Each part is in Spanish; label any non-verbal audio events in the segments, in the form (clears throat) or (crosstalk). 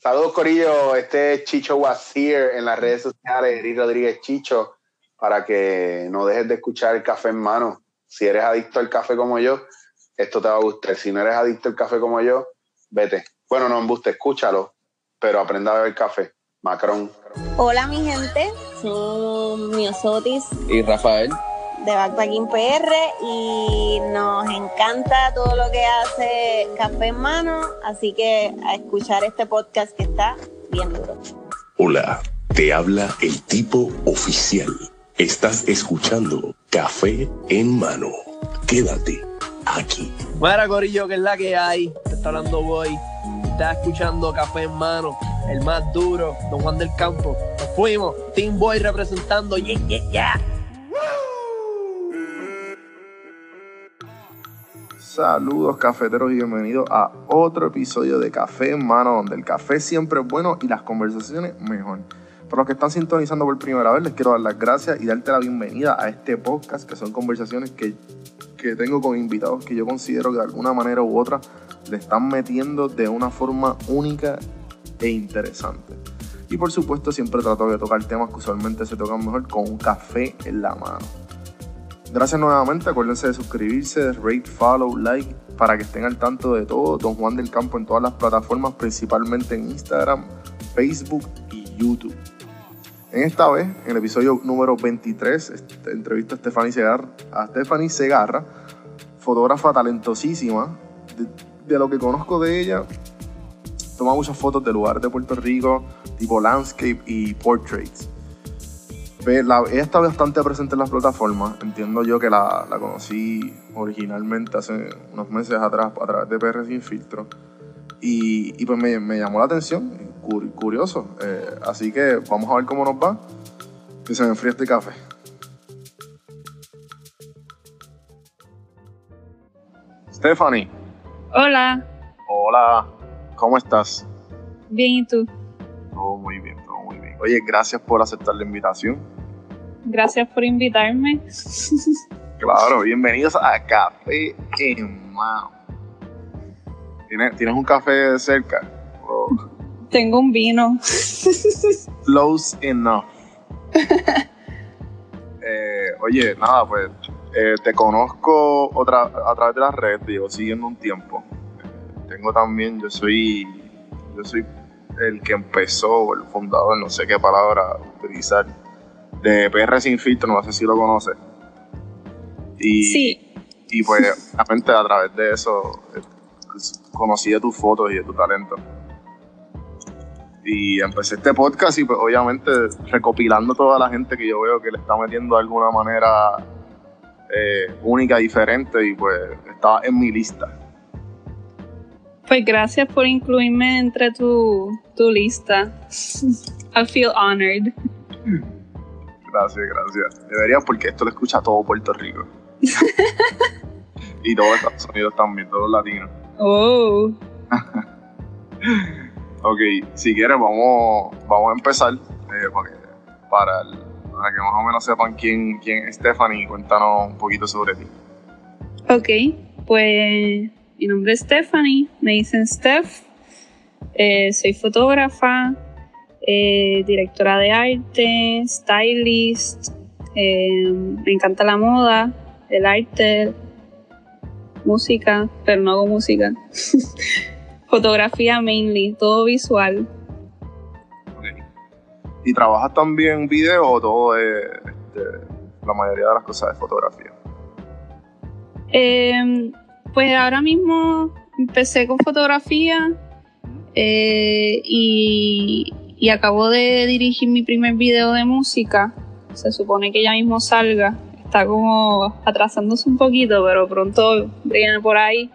Saludos, Corillo. Este es Chicho Wazir en las redes sociales, Eric Rodríguez Chicho, para que no dejes de escuchar el café en mano. Si eres adicto al café como yo, esto te va a gustar. Si no eres adicto al café como yo, vete. Bueno, no, guste, escúchalo, pero aprenda a beber café. Macron. Hola, mi gente. Son Miosotis Y Rafael. De Backpacking PR y nos encanta todo lo que hace Café en Mano, así que a escuchar este podcast que está bien duro. Hola, te habla el tipo oficial. Estás escuchando Café en Mano. Quédate aquí. Mira, Corillo, que es la que hay. Te está hablando Boy. Estás escuchando Café en Mano. El más duro, Don Juan del Campo. Nos fuimos. Team Boy representando. Yeah, yeah, yeah. Saludos cafeteros y bienvenidos a otro episodio de Café en Mano, donde el café siempre es bueno y las conversaciones mejor. Para los que están sintonizando por primera vez, les quiero dar las gracias y darte la bienvenida a este podcast, que son conversaciones que, que tengo con invitados que yo considero que de alguna manera u otra le están metiendo de una forma única e interesante. Y por supuesto siempre trato de tocar temas que usualmente se tocan mejor con un café en la mano. Gracias nuevamente, acuérdense de suscribirse, rate, follow, like, para que estén al tanto de todo. Don Juan del Campo en todas las plataformas, principalmente en Instagram, Facebook y YouTube. En esta vez, en el episodio número 23, este, entrevisto a Stephanie Segarra, a Stephanie Segarra fotógrafa talentosísima. De, de lo que conozco de ella, toma muchas fotos de lugares de Puerto Rico, tipo landscape y portraits. La- ella está bastante presente en las plataformas. Entiendo yo que la, la conocí originalmente hace unos meses atrás a través de PR Sin Filtro. Y, y pues me, me llamó la atención, cur- curioso. Eh, así que vamos a ver cómo nos va. Que se me enfríe este café. Stephanie, Hola, hola, ¿cómo estás? bien y tú. Todo muy bien. Oye, gracias por aceptar la invitación. Gracias por invitarme. Claro, bienvenidos a Café en Mano. ¿Tienes, ¿tienes un café cerca? O Tengo un vino. close enough. Eh, oye, nada, pues eh, te conozco otra, a través de las redes, te llevo siguiendo un tiempo. Tengo también, yo soy, yo soy el que empezó, el fundador, no sé qué palabra utilizar, de PR Sin Filtro, no sé si lo conoces. Y, Sí, Y pues, realmente a través de eso, eh, conocí de tus fotos y de tu talento. Y empecé este podcast y pues obviamente recopilando toda la gente que yo veo que le está metiendo de alguna manera eh, única, diferente y pues estaba en mi lista. Pues gracias por incluirme entre tu, tu lista. I feel honored. Gracias, gracias. Deberías porque esto lo escucha todo Puerto Rico. y todo Estados Unidos también, todos los latinos. Oh, Ok, si quieres vamos, vamos a empezar eh, para, que, para, el- para que más o menos sepan quién, quién es Stephanie y cuéntanos un poquito sobre ti. ok. Pues mi nombre es Stephanie, me dicen Steph. Eh, soy fotógrafa, eh, directora de arte, stylist. eh, me encanta la moda, el arte, música, pero no hago música. (laughs) Fotografía mainly, todo visual. Ok. ¿Y trabajas también video o todo es este, la mayoría de las cosas de fotografía? Eh, pues ahora mismo empecé con fotografía eh, y, y acabo de dirigir mi primer video de música. Se supone que ya mismo salga. Está como atrasándose un poquito, pero pronto viene por ahí.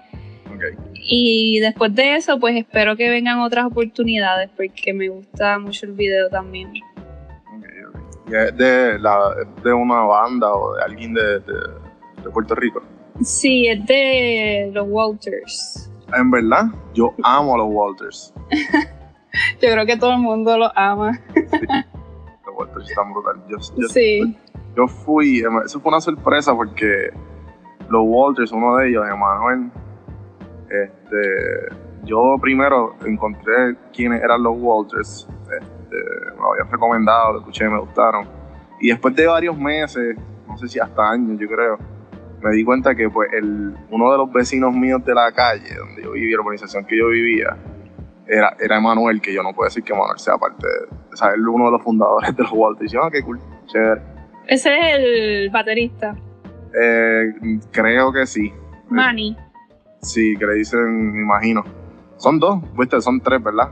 Ok. Y después de eso, pues espero que vengan otras oportunidades porque me gusta mucho el video también. ok, ok. ¿Y es de, la, de una banda o de alguien de, de- de Puerto Rico? Sí, es de los Walters. En verdad, yo amo a los Walters. (laughs) Yo creo que todo el mundo los ama. Los Walters están brutales. Yo, yo- Sí. yo fui, em, eso fue una sorpresa porque los Walters, uno de ellos, Emanuel, este, yo primero encontré quiénes eran los Walters, este, me lo habían recomendado, lo escuché, me gustaron. Y después de varios meses, no sé si hasta años, yo creo, me di cuenta que pues el, uno de los vecinos míos de la calle donde yo vivía, la urbanización que yo vivía, era, era Emanuel, que yo no puedo decir que Emanuel sea parte de, o sea, él uno de los fundadores (laughs) de los Walters. Y yo, ah, qué cool, chévere. Ese es el baterista, Eh, creo que sí. Manny. Sí, que le dicen, me imagino. Son dos, viste, son tres, ¿verdad?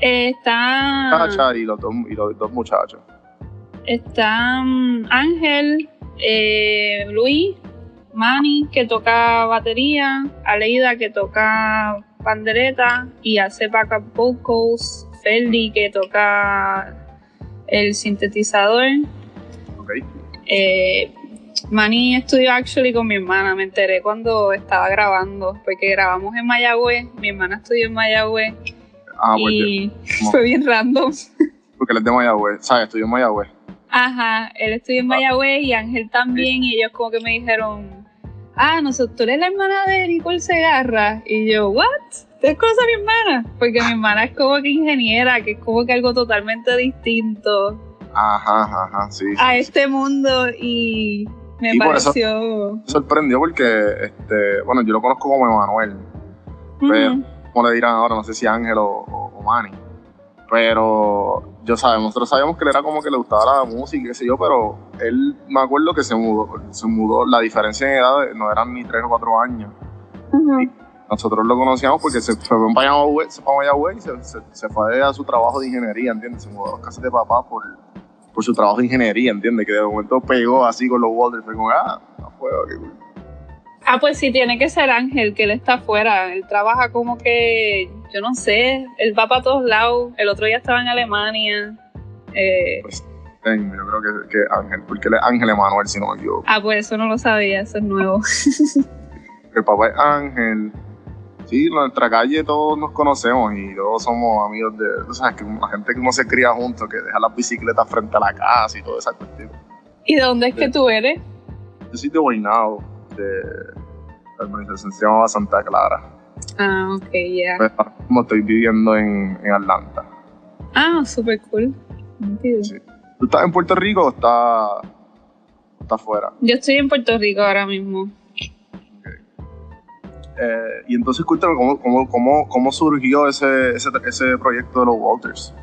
Eh, está, Chacha y los dos, y los dos muchachos. está mm, Ángel, eh, Luis, Manny, que toca batería, Aleida, que toca pandereta y hace backup vocals, Feldi, que toca el sintetizador. Ok. Eh, Manny estudió actually con mi hermana, me enteré cuando estaba grabando, porque grabamos en Mayagüez, mi hermana estudió en Mayagüez Ah, pues y (laughs) fue bien random. porque él es de Mayagüez, ¿sabes? Estudió en Mayagüez. Ajá, él estudió en Mayagüez y Ángel también, y ellos como que me dijeron, ah, nosotros, tú eres la hermana de Nicole Segarra. Y yo, ¿what? ¿Ustedes conocen a mi hermana? Porque mi hermana es como que ingeniera, que es como que algo totalmente distinto Ajá, ajá, sí. a este mundo y me Y por eso- pareció... Me sorprendió porque, este, bueno, yo lo conozco como Emanuel. pero- Ujú. como le dirán ahora, no sé si Ángel o, o, o Manny. Pero yo sabemos, nosotros sabíamos que él era como que le gustaba la música, qué sé yo, pero él me acuerdo que se mudó, se mudó, la diferencia en edad no eran ni tres o cuatro años. Nosotros lo conocíamos porque se fue en Mayagüez, se fue a Mayagüez y se, se- se fue a su trabajo de ingeniería, ¿entiendes? Se mudó a las casas de papá por, por su trabajo de ingeniería, ¿entiendes? Que de momento pegó así con los Walters, fue como, ah, no fue, qué cool. Ah, pues sí, tiene que ser Ángel, que él está afuera. Él trabaja como que, yo no sé, él va para todos lados. El otro día estaba en Alemania. Eh, Ven, Yo creo que, que Ángel, porque él es Ángel Emanuel, si no me equivoco. ah, pues eso no lo sabía, eso es nuevo. (laughs) El papá es Ángel. Sí, en nuestra calle todos nos conocemos y todos somos amigos de, tú sabes, que la gente que uno se cría juntos, que deja las bicicletas frente a la casa y toda esa cuestión. ¿Y de dónde es que tú eres? Yo soy de Guaynabo, de la urbanización se llamaba Santa Clara. Ah, ok, ya. Pues, ahora mismo estoy viviendo en, en Atlanta. Ah, súper cool. Sí. ¿Tú estás en Puerto Rico o estás, o estás fuera? Yo estoy en Puerto Rico ahora mismo. Eh, y entonces cuéntame cómo, cómo, cómo, cómo surgió ese, ese, ese proyecto de los Walters.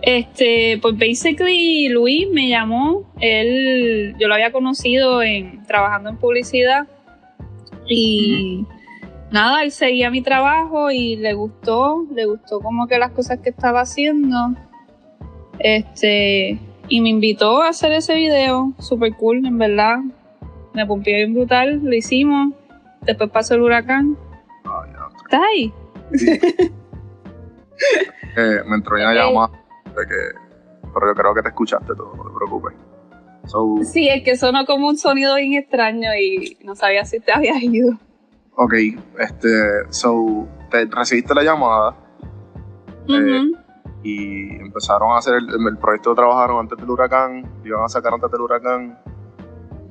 Este, pues basically Luis me llamó, él, yo lo había conocido en, trabajando en publicidad y nada, él seguía mi trabajo y le gustó, le gustó como que las cosas que estaba haciendo, este, y me invitó a hacer ese video, super cool, en verdad, me pompió bien brutal, lo hicimos, después pasó el huracán, ya. ¿estás ahí? (laughs) Eh, me entró una Ok. llamada de que, pero yo creo que te escuchaste todo, no te preocupes. So, Sí, es que sonó como un sonido bien extraño y no sabía si te habías ido. Ok, este, so, te recibiste la llamada Ujú. y empezaron a hacer el, el proyecto que trabajaron antes del huracán, iban a sacar antes del huracán.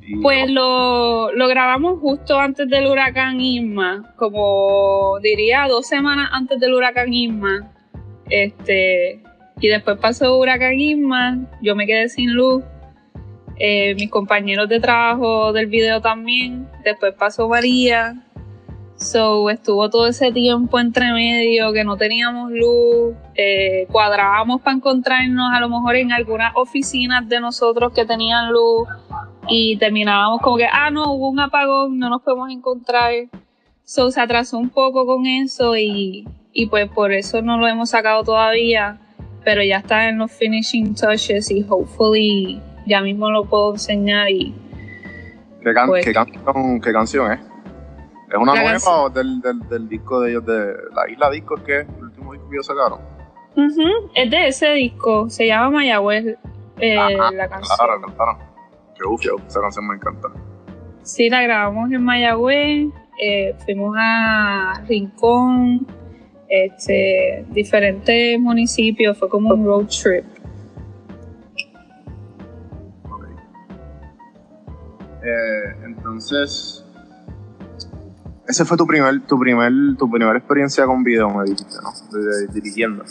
Y, Pues lo, lo grabamos justo antes del huracán Irma, como diría dos semanas antes del huracán Irma. Este, y después pasó huracán Irma, yo me quedé sin luz. eh, mis compañeros de trabajo del video también. Después pasó María. So estuvo todo ese tiempo entre medio que no teníamos luz. eh, cuadrábamos para encontrarnos a lo mejor en algunas oficinas de nosotros que tenían luz y terminábamos como que, ah, no, hubo un apagón, no nos podemos encontrar. So, se atrasó un poco con eso y, y pues por eso no lo hemos sacado todavía, pero ya está en los finishing touches y hopefully ya mismo lo puedo enseñar y ¿qué, can- pues- qué canción, ¿Qué canción es? ¿Es una La nueva canción- o del, del, del disco de ellos, de la Isla Discos, que es el último disco que ellos sacaron? Ujú, es de ese disco, se llama Mayagüez eh, Ajá, la canción. Claro, cantaron. Qué ufio, esa canción me encanta. Sí, la grabamos en Mayagüez, eh, fuimos a Rincón, este, diferentes municipios, fue como un road trip. Eh, entonces, ese fue tu primer, tu primer, tu primera experiencia con video, me dijiste, ¿no? De- de- dirigiendo.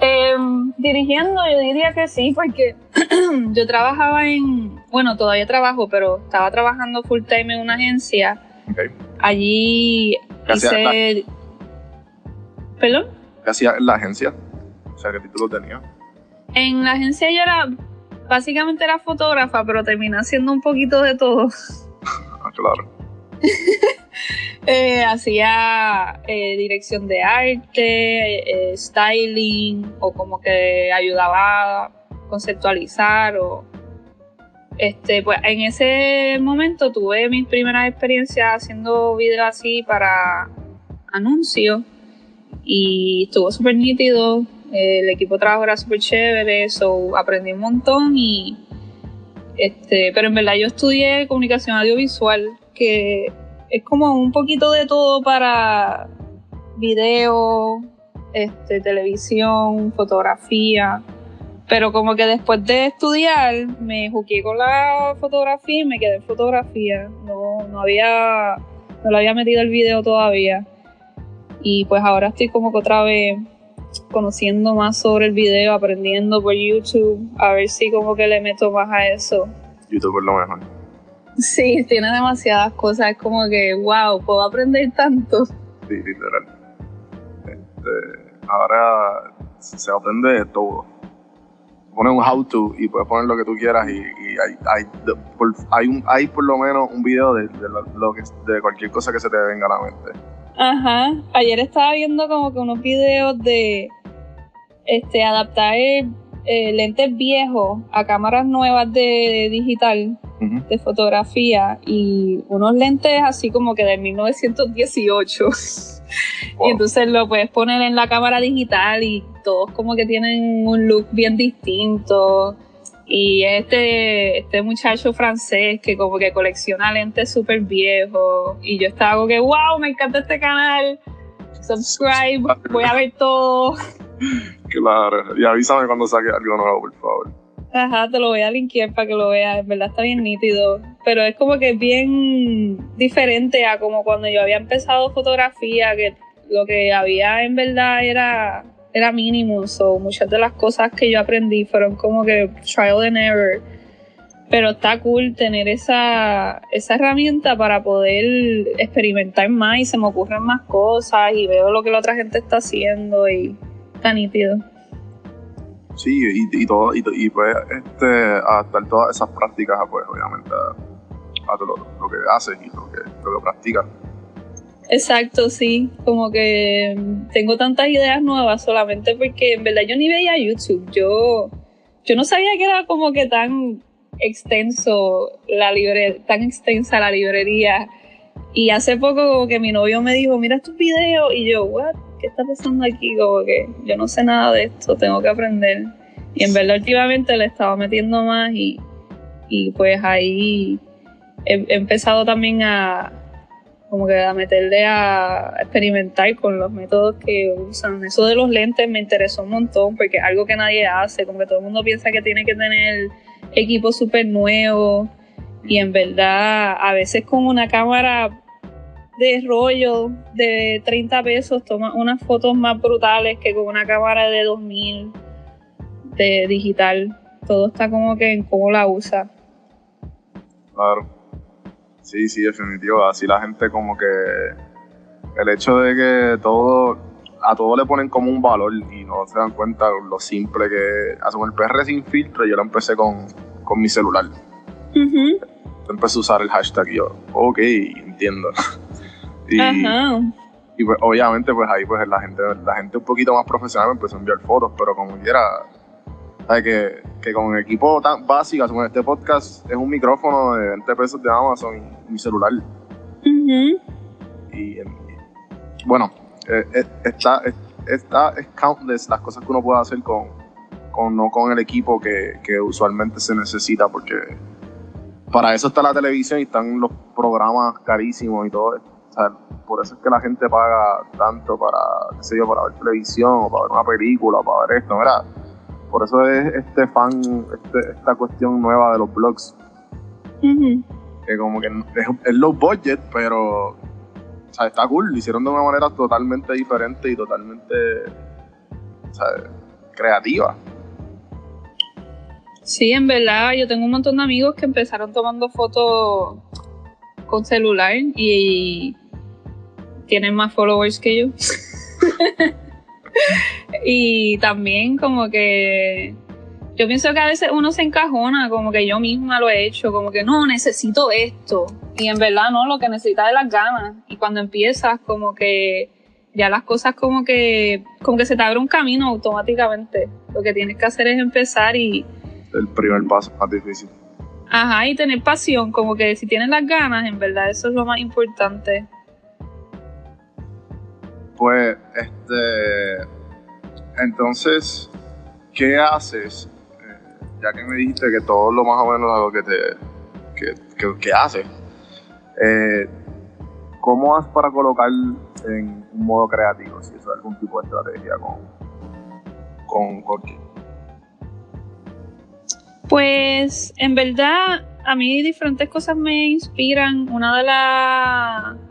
Em, dirigiendo, yo diría que sí, porque (clears throat) yo trabajaba en, bueno, todavía trabajo, pero estaba trabajando full time en una agencia. Ok. Allí ¿Qué hacía hice... ¿Perdón? ¿Qué hacía en la agencia? O sea, ¿qué título tenía? En la agencia yo era, básicamente era fotógrafa, pero terminé haciendo un poquito de todo. (laughs) Ah, claro. (laughs) (laughs) Eh, hacía eh, dirección de arte, eh, styling, o como que ayudaba a conceptualizar. O, este, pues en ese momento tuve mis primeras experiencias haciendo videos así para anuncios y estuvo súper nítido. el equipo de trabajo era súper chévere, so aprendí un montón y este, pero en verdad yo estudié comunicación audiovisual, que es como un poquito de todo para video, este, televisión, fotografía. Pero como que después de estudiar me juqué con la fotografía y me quedé en fotografía. No, no había, no le había metido el video todavía. Y pues ahora estoy como que otra vez conociendo más sobre el video, aprendiendo por YouTube, a ver si como que le meto más a eso. YouTube es lo mejor. Sí, tiene demasiadas cosas, es como que, wow, puedo aprender tanto. Sí, literal. Este, ahora se aprende de todo. Pones un how to y puedes poner lo que tú quieras y, y hay, por, hay, un, hay por lo menos un video de, de lo, lo que, de cualquier cosa que se te venga a la mente. Ajá, ayer estaba viendo como que unos videos de este adaptar eh, lentes viejos a cámaras nuevas de, digital Ujú. de fotografía y unos lentes así como que del 1918 (laughs) Wow. y entonces lo puedes poner en la cámara digital y todos como que tienen un look bien distinto. Y este este muchacho francés que como que colecciona lentes súper viejos. Y yo estaba como que wow me encanta este canal. Subscribe voy a ver todo (laughs) Claro. Y avísame cuando saque algo nuevo, por favor. Ajá, te lo voy a linkear para que lo veas, en verdad está bien nítido, pero es como que es bien diferente a como cuando yo había empezado fotografía, que lo que había en verdad era, era mínimo, so muchas de las cosas que yo aprendí fueron como que trial and error, pero está cool tener esa, esa herramienta para poder experimentar más y se me ocurren más cosas y veo lo que la otra gente está haciendo y está nítido. Sí, y, y todo, y, y pues este, adaptar todas esas prácticas, pues obviamente, a, a todo lo, lo que haces y lo que, lo que practicas. Exacto, sí. Como que tengo tantas ideas nuevas solamente porque en verdad yo ni veía YouTube. Yo, yo no sabía que era como que tan extenso la libre, tan extensa la librería. Y hace poco como que mi novio me dijo, mira estos videos. Y yo, what? ¿Qué está pasando aquí? Como que yo no sé nada de esto, tengo que aprender. Y en verdad últimamente le estaba metiendo más y, y pues ahí he, empezado también a, como que a meterle a experimentar con los métodos que usan. Eso de los lentes me interesó un montón porque es algo que nadie hace, como que todo el mundo piensa que tiene que tener equipo súper nuevo y en verdad a veces con una cámara de rollo de 30 pesos toma unas fotos más brutales que con una cámara de 2000 de digital. Todo está como que en cómo la usa. Claro. Sí, sí, definitivo. Así la gente como que el hecho de que todo a todo le ponen como un valor y no se dan cuenta lo simple que hace con el PR sin filtro. Yo lo empecé con, con mi celular. Yo empecé a usar el hashtag y yo, ok, entiendo. (laughs) y, Ajá. y pues obviamente pues ahí pues la gente, la gente un poquito más profesional me empezó a enviar fotos, pero como quiera, ¿sabes? Que, que con equipo tan básico, como este podcast es un micrófono de 20 pesos de Amazon y mi celular. Y, y, bueno, eh, eh, está, es- está, es countless las cosas que uno puede hacer con, con no con el equipo que, que usualmente se necesita, porque para eso está la televisión y están los programas carísimos y todo. O sea, por eso es que la gente paga tanto para, qué sé yo, para ver televisión o para ver una película o para ver esto, ¿verdad? Por eso es este fan, este- esta cuestión nueva de los blogs, que como que es, es low budget, pero o sea, está cool, lo hicieron de una manera totalmente diferente y totalmente o sea, creativa. Sí, en verdad, yo tengo un montón de amigos que empezaron tomando fotos con celular y tienen más followers que yo. (laughs) y también como que yo pienso que a veces uno se encajona, como que yo misma lo he hecho, como que no, necesito esto. Y en verdad no, lo que necesitas es las ganas. Y cuando empiezas, como que ya las cosas como que, como que se te abre un camino automáticamente. Lo que tienes que hacer es empezar y... El primer paso más difícil. Ajá, y tener pasión, como que si tienes las ganas, en verdad, eso es lo más importante. Entonces, ¿qué haces? Eh, ya que me dijiste que todo lo más o menos lo que te, que, que, haces, eh, ¿cómo haces para colocar en un modo creativo? Si eso es algún tipo de estrategia con, con, con Pues en verdad a mí diferentes cosas me inspiran. Una de las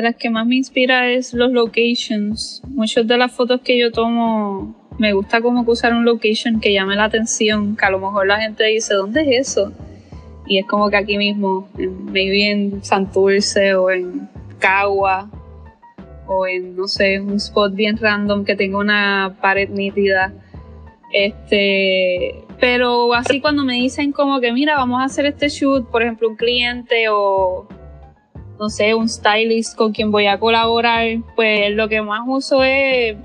de las que más me inspira es los locations. Muchas de las fotos que yo tomo me gusta como que usar un location que llame la atención, que a lo mejor la gente dice, ¿dónde es eso? Y es como que aquí mismo, maybe en Santurce o en Cagua o en, no sé, un spot bien random que tenga una pared nítida. Este, pero así cuando me dicen como que mira, vamos a hacer este shoot, por ejemplo, un cliente o no sé, un stylist con quien voy a colaborar, pues lo que más uso es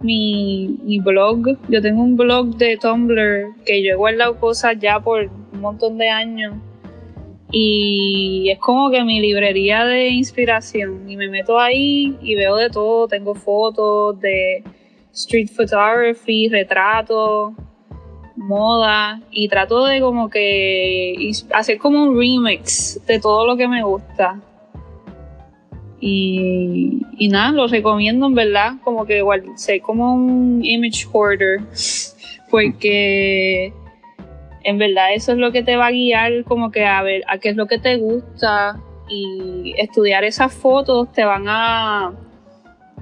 mi, blog. Yo tengo un blog de Tumblr que yo he guardado cosas ya por un montón de años. Y es como que mi librería de inspiración. Y me meto ahí y veo de todo. Tengo fotos de street photography, retratos, moda. Y trato de como que hacer como un remix de todo lo que me gusta. Y, nada, lo recomiendo en verdad, como que igual, sé como un image hoarder, porque en verdad eso es lo que te va a guiar como que a ver a qué es lo que te gusta y estudiar esas fotos te van a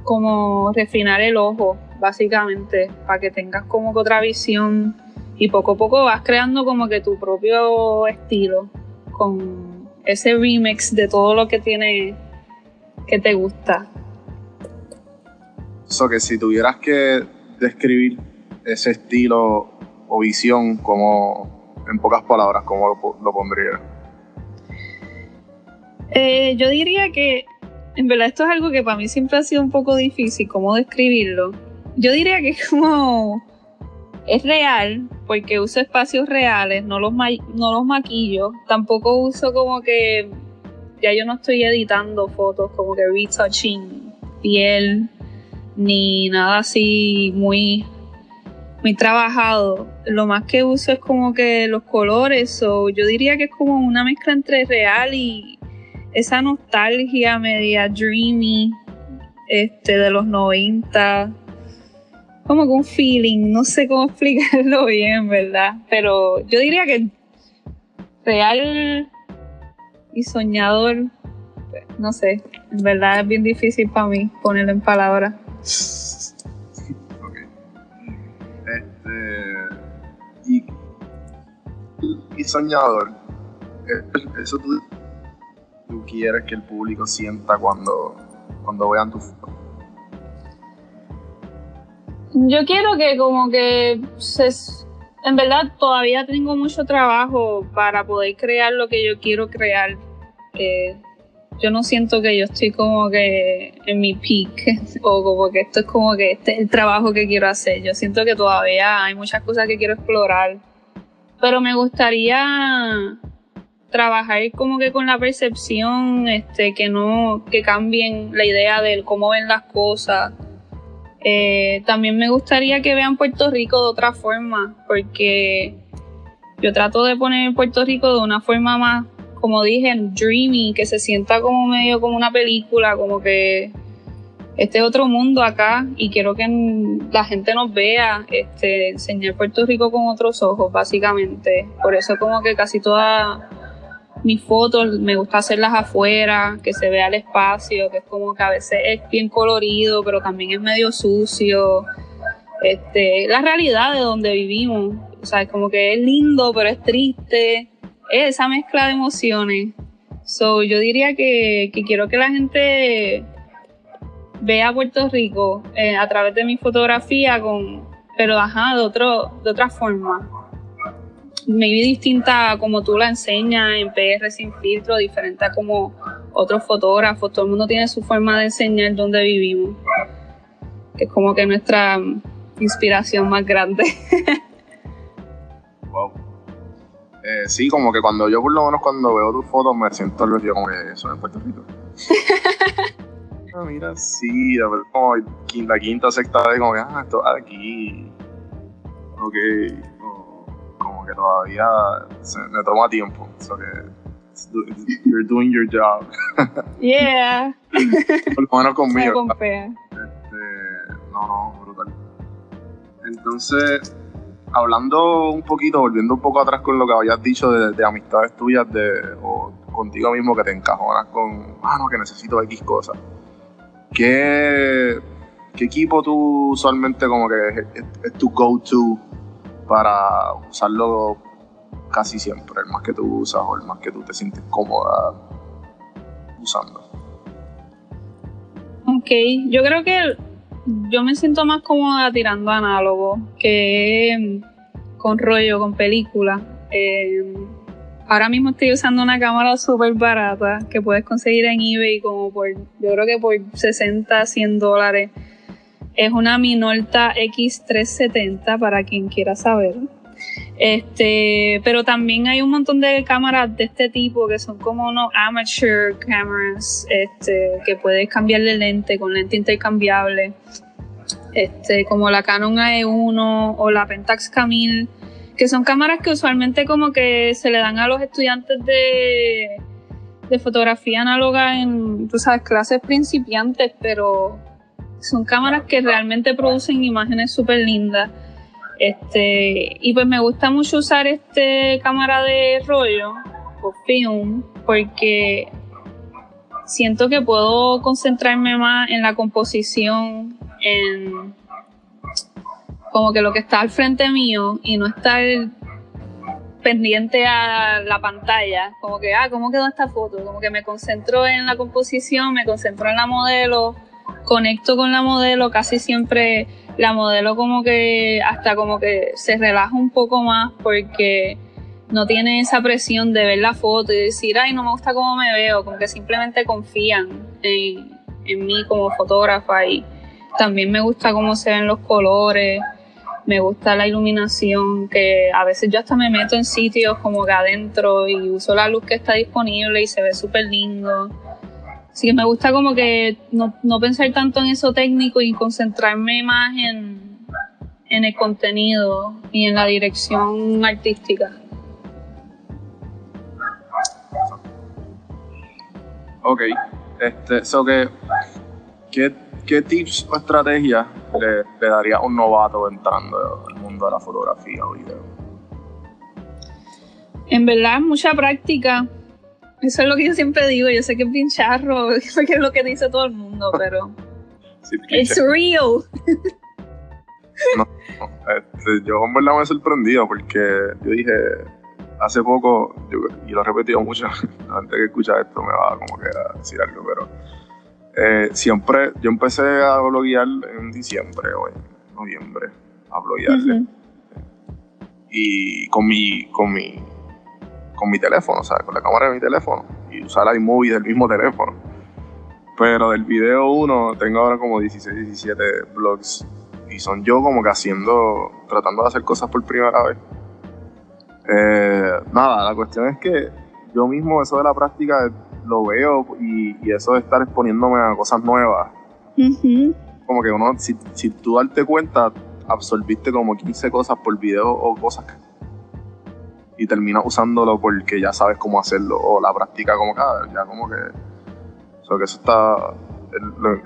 como refinar el ojo, básicamente, para que tengas como que otra visión y poco a poco vas creando como que tu propio estilo con ese remix de todo lo que tiene que te gusta. So que si tuvieras que describir ese estilo o visión como en pocas palabras, ¿cómo lo, lo pondrías? Eh, yo diría que en verdad esto es algo que para mí siempre ha sido un poco difícil, cómo describirlo. Yo diría que es como es real porque uso espacios reales, no los no los maquillo, tampoco uso como que ya yo no estoy editando fotos como que retouching piel ni nada así muy muy trabajado. Lo más que uso es como que los colores, o yo diría que es como una mezcla entre real y esa nostalgia media dreamy este de los 90. Como que un feeling, no sé cómo (laughs) explicarlo bien, ¿verdad? Pero yo diría que real y soñador, no sé, en verdad es bien difícil para mí ponerlo en palabras. Ok. Este. Y, y soñador. eh, Eso tú, tú quieres que el público sienta cuando, cuando vean tu foto. Yo quiero que como que se, en verdad todavía tengo mucho trabajo para poder crear lo que yo quiero crear. Eh, yo no siento que yo estoy como que en mi peak (laughs) o como que esto es como que este es el trabajo que quiero hacer. Yo siento que todavía hay muchas cosas que quiero explorar, pero me gustaría trabajar como que con la percepción, este, que no, que cambien la idea de cómo ven las cosas. Eh, también me gustaría que vean Puerto Rico de otra forma, porque yo trato de poner Puerto Rico de una forma más, como dije, dreamy, que se sienta como medio como una película, como que este es otro mundo acá y quiero que la gente nos vea, este, enseñar Puerto Rico con otros ojos, básicamente. Por eso como que casi todas mis fotos me gusta hacerlas afuera, que se vea el espacio, que es como que a veces es bien colorido, pero también es medio sucio. Este, la realidad de donde vivimos, o sea, como que es lindo, pero es triste. Es esa mezcla de emociones. So, yo diría que, que quiero que la gente vea Puerto Rico eh, a través de mi fotografía con, pero ajá, de otro, de otra forma maybe distinta a como tú la enseñas en PR sin filtro, diferente a como otros fotógrafos. Todo el mundo tiene su forma de enseñar donde vivimos. Que es como que nuestra inspiración más grande. (laughs) wow. Eh, sí, como que cuando yo por lo menos cuando veo tus fotos me siento algo como que eso en Puerto Rico. (laughs) ah, mira, sí, a ver, como la quinta, sexta vez como que, ah, esto aquí. Ok que todavía se, me toma tiempo. So que you're doing your job. (laughs) Yeah. (laughs) Por lo menos conmigo. Este, no, no, brutal. Entonces, hablando un poquito, volviendo un poco atrás con lo que habías dicho de, amistades tuyas de, o contigo mismo que te encajonas con, ah, no, que necesito X cosas. ¿Qué, ¿Qué equipo tú usualmente como que es tu go-to para usarlo casi siempre, el más que tú usas o el más que tú te sientes cómoda usando. Ok, yo creo que yo me siento más cómoda tirando análogo que con rollo, con película. Eh, ahora mismo estoy usando una cámara súper barata que puedes conseguir en eBay como por, yo creo que por 60, 100 dólares es una Minolta X370 para quien quiera saber. Este, pero también hay un montón de cámaras de este tipo que son como unos amateur cameras, este, que puedes cambiarle lente con lente intercambiable, este, como la Canon AE1 o la Pentax Camille, que son cámaras que usualmente como que se le dan a los estudiantes de, de fotografía análoga en, tú sabes, clases principiantes, pero son cámaras que realmente producen imágenes súper lindas. Este, y pues me gusta mucho usar este cámara de rollo o film porque siento que puedo concentrarme más en la composición, en como que lo que está al frente mío y no estar pendiente a la pantalla, como que, ah, ¿cómo quedó esta foto? Como que me concentro en la composición, me concentro en la modelo, conecto con la modelo, casi siempre la modelo como que hasta como que se relaja un poco más porque no tiene esa presión de ver la foto y decir, ay, no me gusta cómo me veo, como que simplemente confían en, en mí como fotógrafa y también me gusta cómo se ven los colores, me gusta la iluminación, que a veces yo hasta me meto en sitios como que adentro y uso la luz que está disponible y se ve súper lindo. Así que me gusta como que no, pensar tanto en eso técnico y concentrarme más en, en el contenido y en la dirección artística. Ok, este, so que, ¿qué, ¿qué, tips o estrategias le, le daría a un novato entrando al mundo de la fotografía o video? En verdad, mucha práctica eso es lo que yo siempre digo. Yo sé que es bien charro, (laughs) porque es lo que dice todo el mundo, pero. es real. no, este, yo en verdad me he sorprendido porque yo dije hace poco, y lo he repetido mucho, (laughs) antes que escucha esto me va como que a decir algo, pero eh, siempre, yo empecé a bloguear en diciembre o en noviembre, a bloguear. Y con mi, con mi con mi teléfono, o sea, con la cámara de mi teléfono y usar iMovie del mismo teléfono. Pero del video 1 tengo ahora como 16, 17 blogs y son yo como que haciendo, tratando de hacer cosas por primera vez. Eh, nada, la cuestión es que yo mismo eso de la práctica lo veo y, eso de estar exponiéndome a cosas nuevas. Como que uno, si, si tú darte cuenta, absorbiste como 15 cosas por video o cosas que y terminas usándolo porque ya sabes cómo hacerlo o la práctica como cada ya como que so que eso está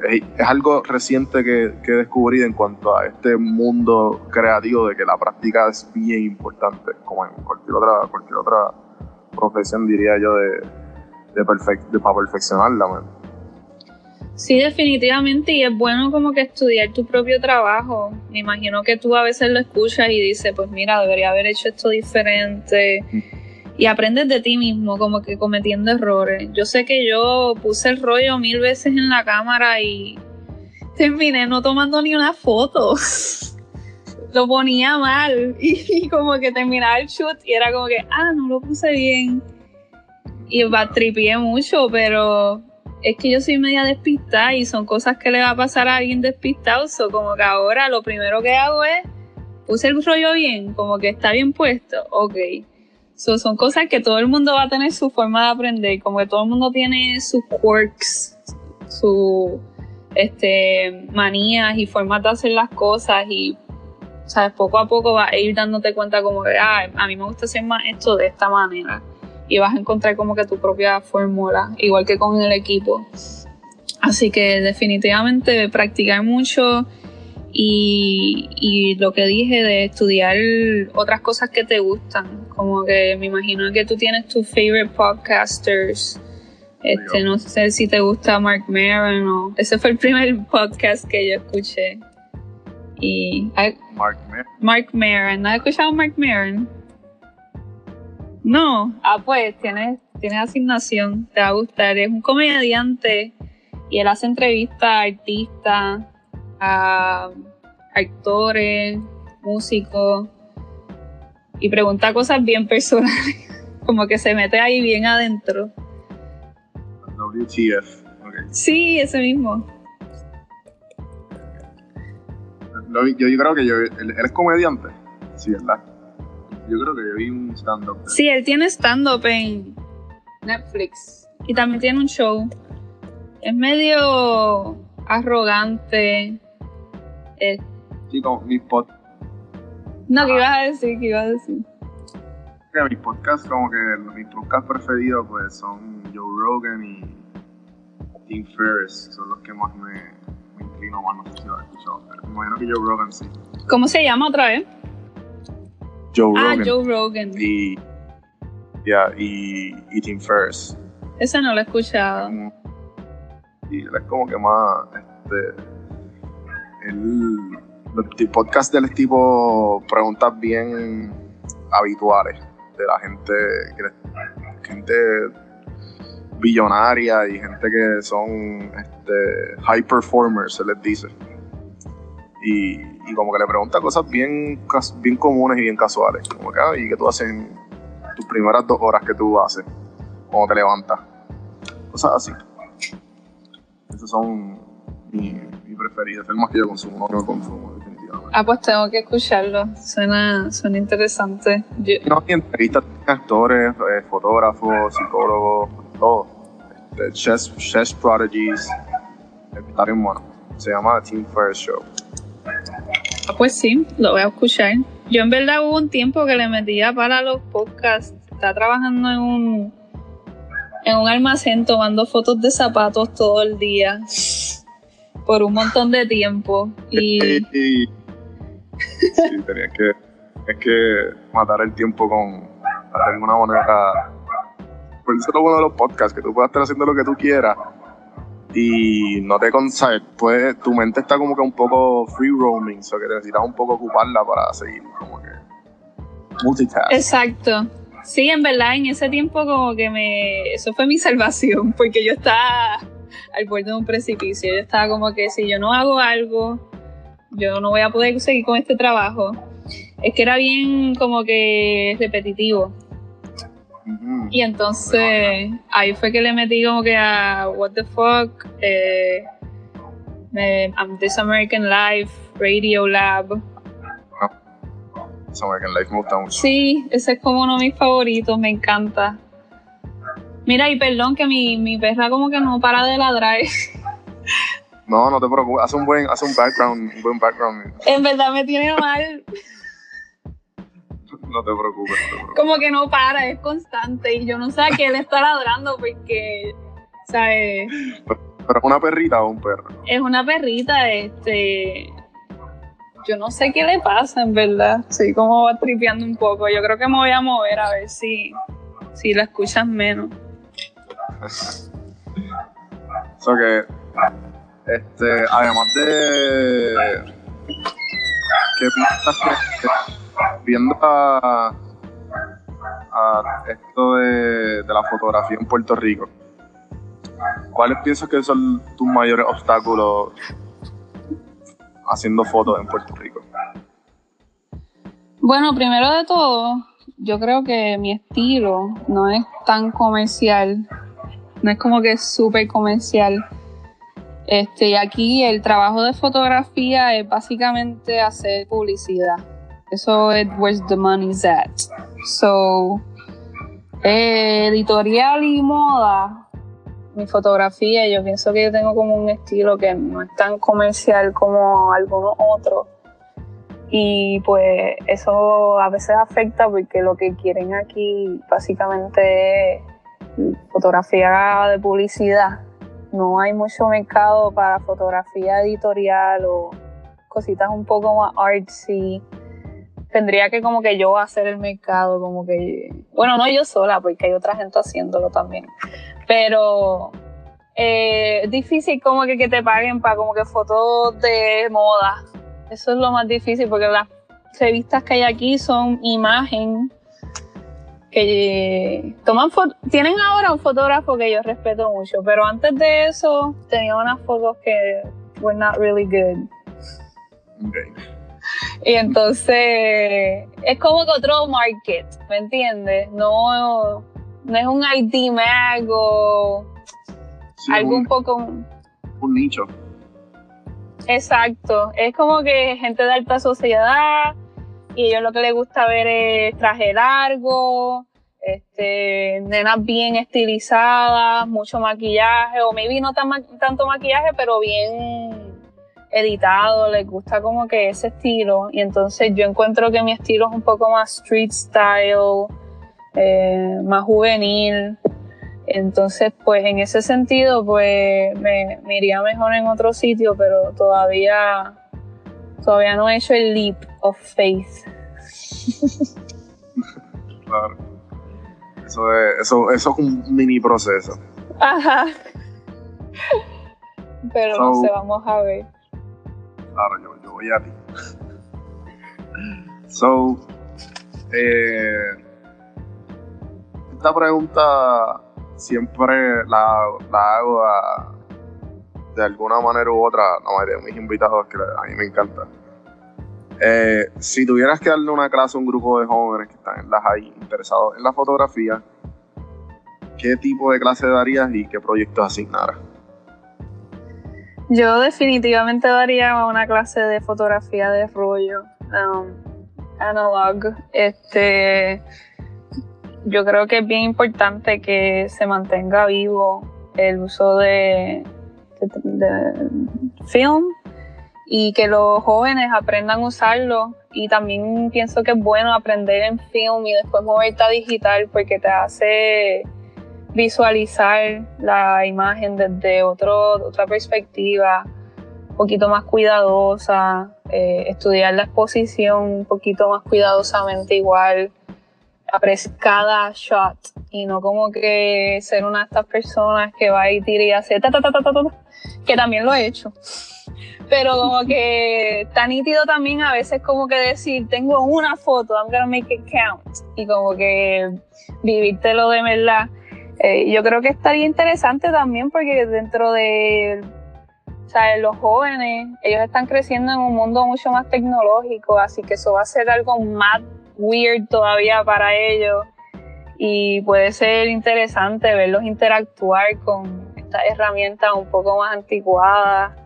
es, algo reciente que, que, he descubierto en cuanto a este mundo creativo de que la práctica es bien importante como en cualquier otra cualquier otra profesión, diría yo, de, de, perfec- de para perfeccionarla. Sí, definitivamente, y es bueno como que estudiar tu propio trabajo. Me imagino que tú a veces lo escuchas y dices, pues mira, debería haber hecho esto diferente. Y aprendes de ti mismo, como que cometiendo errores. Yo sé que yo puse el rollo mil veces en la cámara y terminé no tomando ni una foto. (laughs) lo ponía mal (laughs) y, como que terminaba el shoot y era como que, ah, no lo puse bien. Y tripié mucho, pero es que yo soy media despistada y son cosas que le va a pasar a alguien despistado. So, como que ahora lo primero que hago es, puse el rollo bien, como que está bien puesto, ok. So, son cosas que todo el mundo va a tener su forma de aprender, como que todo el mundo tiene sus quirks, sus este, manías y formas de hacer las cosas y sabes poco a poco vas a ir dándote cuenta como que ah, a mí me gusta hacer más esto de esta manera y vas a encontrar como que tu propia fórmula, igual que con el equipo. Así que definitivamente practicar mucho y, y lo que dije de estudiar otras cosas que te gustan, como que me imagino que tú tienes tus favorite podcasters. Este, no sé si te gusta Mark Maron o ese fue el primer podcast que yo escuché. Y Mark Maron. Mark Maron, ¿no has escuchado Mark Maron? No, ah pues tienes, tienes asignación, te va a gustar. Es un comediante y él hace entrevistas a artistas, a actores, músicos y pregunta cosas bien personales, (laughs) como que se mete ahí bien adentro. WTF. ok. Sí, ese mismo. Yo, yo creo que yo. Él, él es comediante. Sí, ¿verdad? Yo creo que yo vi un stand-up. Sí, él tiene stand-up en Netflix y también tiene un show. Es medio arrogante. Eh, Sí, como mis, pod- no, ¿qué ibas a decir? ¿Qué ibas a decir? que mis podcasts, como que mis podcasts preferidos, pues son Joe Rogan y Tim Ferriss. Son los que más me, me inclino más. No sé si lo has escuchado. Pero me imagino que Joe Rogan sí. ¿Cómo se llama otra vez? Joe Ah, Rogan. Joe Rogan. Y. ya, y, y Tim Ferriss. Ese no lo he escuchado. Y él es como que más este los t- podcast del tipo preguntas bien habituales de la gente que- gente billonaria y gente que son este, high performers se les dice y, y como que le pregunta cosas bien bien comunes y bien casuales como que ah, y que tú haces en tus primeras dos horas que tú haces cuando te levantas cosas así esos son mi, mi preferido. Es el más que yo consumo, no que yo consumo, definitivamente. Ah, pues tengo que escucharlo. Suena, suena interesante. Yo- no, y entrevistas actores, eh, fotógrafos, psicólogos, todo. Este, chess, chess prodigies. Está bien bueno. Se llama The Team First Show. Ah, pues sí, lo voy a escuchar. Yo en verdad hubo un tiempo que le metía para los podcasts. Estaba trabajando en un en un almacén tomando fotos de zapatos todo el día por un montón de tiempo y (laughs) sí, tenía que, es que matar el tiempo con, de alguna manera. Por eso es lo bueno de los podcasts, que tú puedes estar haciendo lo que tú quieras y no te sabes, puedes- tu mente está como que un poco free roaming, o sea que necesitas un poco ocuparla para seguir como que multitask. exacto. Sí, en verdad en ese tiempo como que me eso fue mi (laughs) salvación porque yo estaba al borde de un precipicio. Yo estaba como que si yo no hago algo, yo no voy a poder seguir con este trabajo. Es que era bien como que repetitivo. Y entonces ahí fue que le metí como que a What the Fuck, eh, me- um, This American Life, Radio Lab. So, American Life me gusta mucho. Sí, ese es como uno de mis favoritos, me encanta. Mira, y perdón que mi, mi perra como que no para de ladrar. No, no te preocupes, hace un buen, hace un background, un buen background. en verdad me tiene mal, No te preocupes, no te preocupes. como que no para, es constante. Y yo no sé a qué le está ladrando porque, ¿sabes? Pero es una perrita o un perro. es una perrita, este. Yo no sé qué le pasa, en verdad. Sí, como va tripeando un poco. Yo creo que me voy a mover a ver si, si la escuchas menos. So que, este, además de ¿qué que viendo a, esto de, la fotografía en Puerto Rico? ¿Cuáles piensas que son tus mayores obstáculos haciendo fotos en Puerto Rico? Bueno, primero de todo, yo creo que mi estilo no es tan comercial. No es como que súper comercial. Este, aquí el trabajo de fotografía es básicamente hacer publicidad. Eso es where the money's at. So, eh, editorial y moda, mi fotografía, yo pienso que yo tengo como un estilo que no es tan comercial como algunos otros. Y pues eso a veces afecta porque lo que quieren aquí básicamente es fotografía de publicidad. No hay mucho mercado para fotografía editorial o cositas un poco más artsy. Tendría que como que yo hacer el mercado, como que... Bueno, no yo sola, porque hay otra gente haciéndolo también. Pero eh, difícil como que, que te paguen para como que fotos de moda. Eso es lo más difícil porque las revistas que hay aquí son imagen que toman. Tienen ahora un fotógrafo que yo respeto mucho, pero antes de eso tenía unas fotos que were not really good. Okay. Y entonces es como que otro market, ¿me entiendes? No, no es un ID mag o Sí, algo un un, poco... un nicho. Exacto, es como que gente de alta sociedad y ellos lo que les gusta ver es traje largo, este, nenas bien estilizadas, mucho maquillaje, o maybe no tan ma- tanto maquillaje, pero bien editado, les gusta como que ese estilo. Y entonces yo encuentro que mi estilo es un poco más street style, eh, más juvenil. Entonces, pues en ese sentido, pues me, me iría mejor en otro sitio, pero todavía, todavía no he hecho el leap of faith. Claro. Eso es, eso, eso es un mini proceso. Ajá. Pero no sé, vamos a ver. Claro, yo, yo voy a ti. So, eh, esta pregunta siempre la, la hago a- de alguna manera u otra la mayoría de mis invitados, que a mí me encanta. Eh, si tuvieras que darle una clase a un grupo de jóvenes que están en las ahí interesados en la fotografía, ¿qué tipo de clase darías y qué proyectos asignaras? Yo definitivamente daría una clase de fotografía de rollo, um, analog. Este, yo creo que es bien importante que se mantenga vivo el uso de, de- de film y que los jóvenes aprendan a usarlo. Y también pienso que es bueno aprender en film y después moverte a digital porque te hace visualizar la imagen desde otro, otra perspectiva, un poquito más cuidadosa, eh, estudiar la exposición un poquito más cuidadosamente igual, apreciar cada shot y no como que ser una de estas personas que va y tira y hace ta ta ta ta ta, ta, que también lo he hecho. Pero como que está nítido también a veces como que decir, tengo una foto, I'm gonna make it count. Y como que vivírtelo de verdad. Eh, yo creo que estaría interesante también porque dentro de los jóvenes, ellos están creciendo en un mundo mucho más tecnológico, así que eso va a ser algo más weird todavía para ellos y puede ser interesante verlos interactuar con estas herramientas un poco más anticuadas.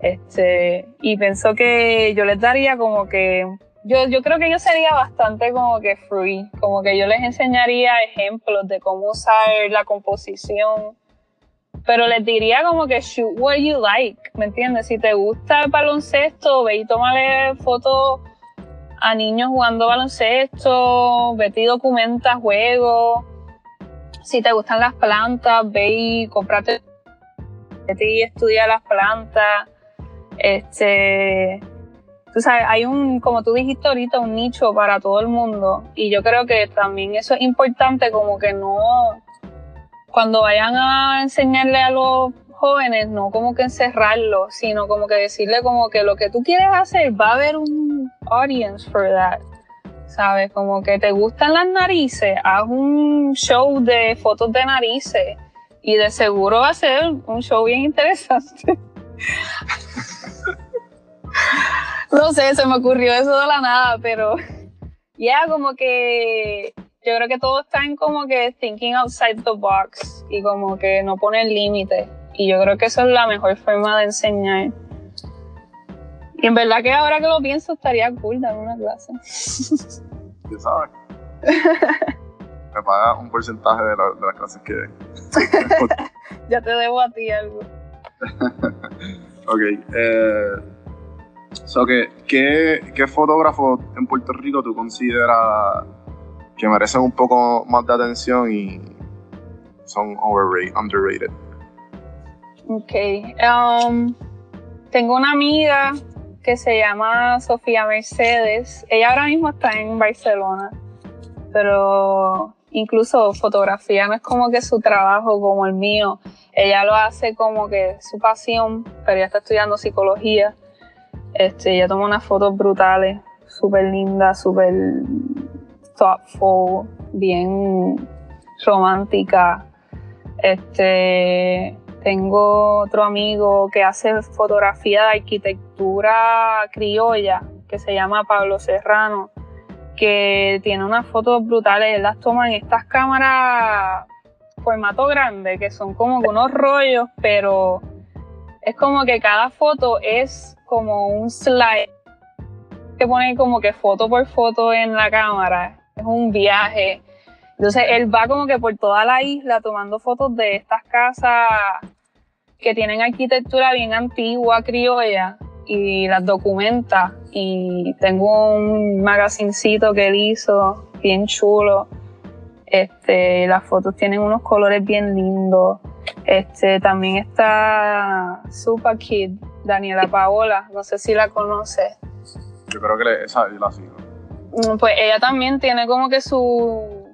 Este, y pienso que yo les daría como que yo, yo creo que yo sería bastante como que free, como que yo les enseñaría ejemplos de cómo usar la composición, pero les diría como que shoot what you like, ¿me entiendes? Si te gusta el baloncesto, ve y tómale fotos a niños jugando baloncesto, vete y documenta juegos. Si te gustan las plantas, ve y cómprate, vete y estudia las plantas. Este, tú sabes, hay un, como tú dijiste ahorita, un nicho para todo el mundo. Y yo creo que también eso es importante, como que no, cuando vayan a enseñarle a los jóvenes, no como que encerrarlos, sino como que decirle como que lo que tú quieres hacer, va a haber un audience for that. ¿Sabes? Como que te gustan las narices, haz un show de fotos de narices y de seguro va a ser un show bien interesante. (laughs) no sé, se me ocurrió eso de la nada, pero ya como que yo creo que todos están como que thinking outside the box y como que no ponen límites. Y yo creo que eso es la mejor forma de enseñar. Y en verdad que ahora que lo pienso estaría cool dar una clase. ¿Qué sabes? (laughs) Me paga un porcentaje de, la- de las clases que (laughs) ya te debo a ti algo. (laughs) Ok. Eh, so que, ¿qué, ¿Qué fotógrafo en Puerto Rico tú consideras que merecen un poco más de atención y son overrated, underrated? Ok. um, tengo una amiga que se llama Sofía Mercedes. Ella ahora mismo está en Barcelona, pero incluso fotografía no es como que su trabajo como el mío. Ella lo hace como que su pasión, pero ella está estudiando psicología. Este, ella toma unas fotos brutales, súper lindas, súper thoughtful, bien romántica. Este, tengo otro amigo que hace fotografía de arquitectura criolla, que se llama Pablo Serrano, que tiene unas fotos brutales. Él las toma en estas cámaras formato grande, que son como unos rollos, pero es como que cada foto es como un slide que pone como que foto por foto en la cámara. Es un viaje. Entonces él va como que por toda la isla tomando fotos de estas casas que tienen arquitectura bien antigua, criolla, y las documenta. Y tengo un magazincito que él hizo, bien chulo. Este, las fotos tienen unos colores bien lindos. Este, también está Super Kid, Daniela Paola, no sé si la conoces. Yo creo que le- esa yo la sigo. Mm, Pues ella también tiene como que su,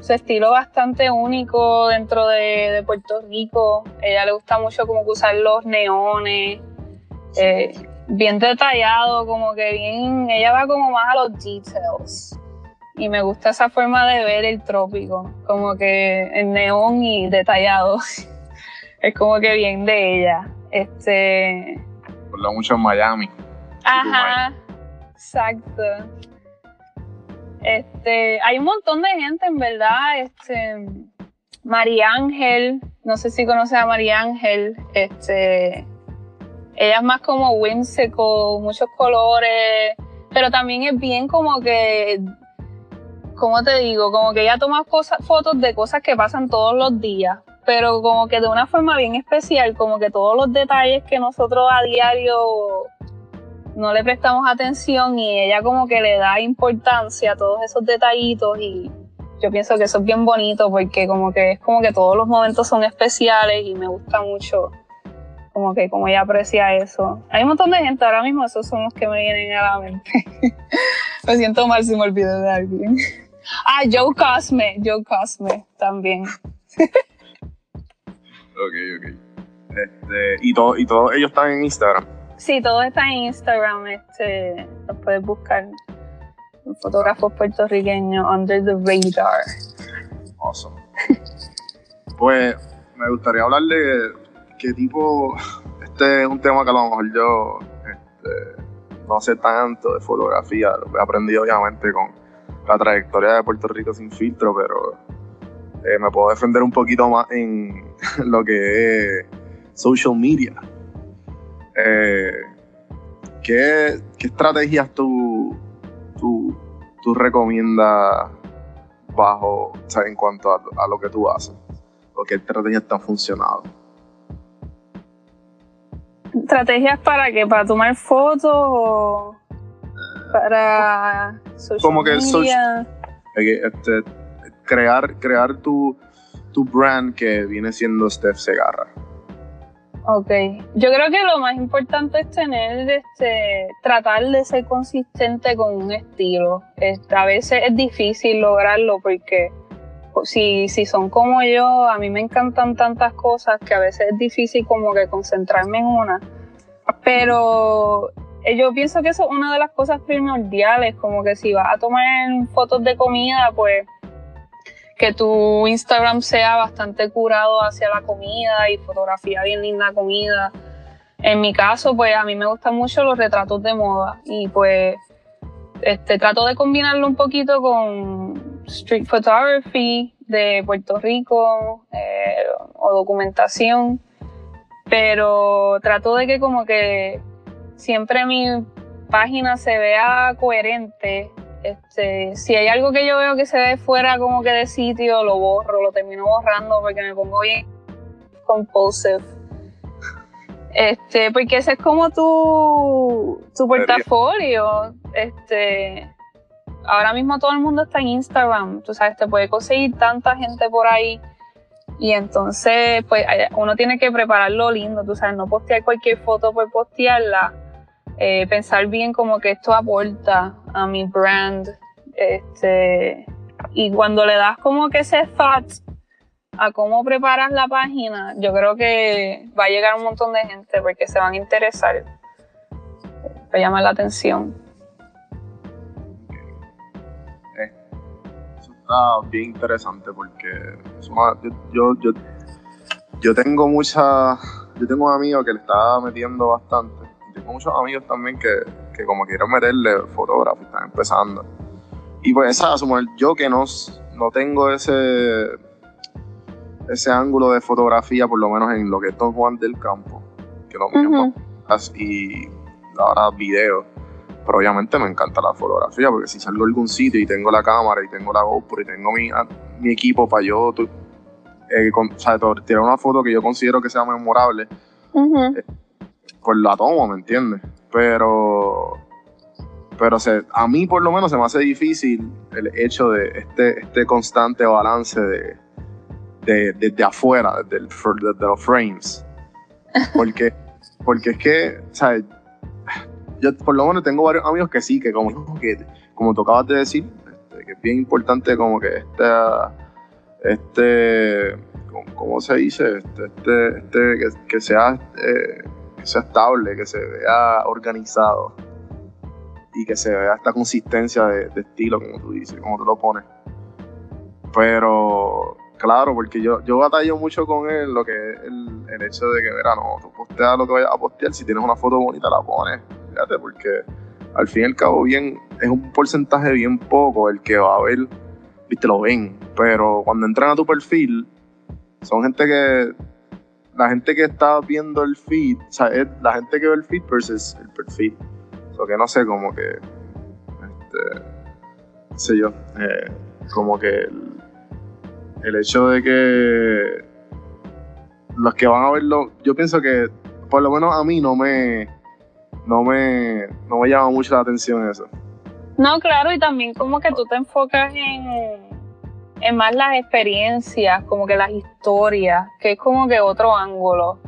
su estilo bastante único dentro de, de Puerto Rico. Ella le gusta mucho como que usar los neones, eh, bien detallado, como que bien, ella va como más a los details. Y me gusta esa forma de ver el trópico, como que el neón y detallado. (laughs) es como que bien de ella. Este, Por mucho en Miami. Ajá, exacto. Este, hay un montón de gente, en verdad. Este, María Ángel, no sé si conoces a María Ángel. Este, ella es más como whimsical, muchos colores, pero también es bien como que, ¿cómo te digo? Como que ella toma cosas, fotos de cosas que pasan todos los días, pero como que de una forma bien especial, como que todos los detalles que nosotros a diario no le prestamos atención y ella como que le da importancia a todos esos detallitos y yo pienso que eso es bien bonito porque como que es como que todos los momentos son especiales y me gusta mucho como que como ella aprecia eso. Hay un montón de gente ahora mismo, esos son los que me vienen a la mente. (laughs) me siento mal si me olvido de alguien. Ah, Joe Cosme, Joe Cosme también. Ok, ok. Este, y, todo, y todos ellos están en Instagram. Sí, todo está en Instagram, este, los puedes buscar. Fotógrafos puertorriqueños under the radar. Awesome. Pues me gustaría hablar de qué tipo. Este es un tema que a lo mejor yo este, no sé tanto de fotografía. Lo he aprendido obviamente con la trayectoria de Puerto Rico sin filtro, pero eh, me puedo defender un poquito más en (laughs) lo que es social media. Eh, ¿qué, estrategias tú, tú, tú recomiendas bajo, o sea, en cuanto a, a lo que tú haces? ¿O qué estrategias te han funcionado? ¿Estrategias para qué? ¿Para tomar fotos o para social Como que media? social- este, crear, crear tu, tu brand que viene siendo Steph Segarra. Ok, yo creo que lo más importante es tener, este, tratar de ser consistente con un estilo. Este, a veces es difícil lograrlo porque si, si son como yo, a mí me encantan tantas cosas que a veces es difícil como que concentrarme en una. Pero yo pienso que eso es una de las cosas primordiales, como que si vas a tomar fotos de comida, pues que tu Instagram sea bastante curado hacia la comida y fotografía bien linda comida. En mi caso, pues a mí me gustan mucho los retratos de moda y pues este, trato de combinarlo un poquito con street photography de Puerto Rico eh, o documentación, pero trato de que como que siempre mi página se vea coherente este, si hay algo que yo veo que se ve fuera como que de sitio, lo borro, lo termino borrando porque me pongo bien compulsive. Este, porque ese es como tu, tu portafolio. Este, ahora mismo todo el mundo está en Instagram, tú sabes, te puede conseguir tanta gente por ahí. Y entonces, pues uno tiene que prepararlo lindo, tú sabes, no postear cualquier foto por postearla eh, pensar bien como que esto aporta a mi brand. Este, y cuando le das como que ese thought a cómo preparas la página, yo creo que va a llegar un montón de gente porque se van a interesar, va a llamar la atención. Eh, eso está bien interesante porque yo, yo, yo tengo mucha, yo tengo un amigo que le está metiendo bastante tengo muchos amigos también que, que como quieren meterle fotógrafo están empezando. Y pues esa, yo que no, no tengo ese, ese ángulo de fotografía, por lo menos en lo que es Don Juan del Campo, que lo mismo, y ahora video. Pero obviamente me encanta la fotografía, porque si salgo a algún sitio y tengo la cámara y tengo la GoPro y tengo mi, ah, mi equipo para yo eh, tirar una foto que yo considero que sea memorable, pues la tomo, ¿me entiendes? Pero, pero se, a mí por lo menos se me hace difícil el hecho de este, este constante balance de, de, desde afuera, desde, de los frames. (laughs) Porque, porque es que, ¿sabes? Yo por lo menos tengo varios amigos que sí, que como, que, como tú acabas de decir, este, que es bien importante como que este, este ¿cómo se dice? Este, este, este que, que sea... Eh, que sea estable, que se vea organizado y que se vea esta consistencia de, estilo, como tú dices, como tú lo pones. Pero, claro, porque yo, yo batallo mucho con él, lo que es el, hecho de que, mira, no, tú posteas lo que vayas a postear, si tienes una foto bonita la pones, fíjate, porque al fin y al cabo bien, es un porcentaje bien poco el que va a ver, viste, lo ven, pero cuando entran a tu perfil, son gente que la gente que está viendo el feed, o sea, la gente que ve el feed versus el perfil. O que no sé, como que, este, no sé yo, eh, como que el, hecho de que los que van a verlo, yo pienso que por lo menos a mí no me, no me, no me llama mucho la atención eso. No, claro, y también como que tú te enfocas en es más las experiencias, como que las historias, que es como que otro ángulo.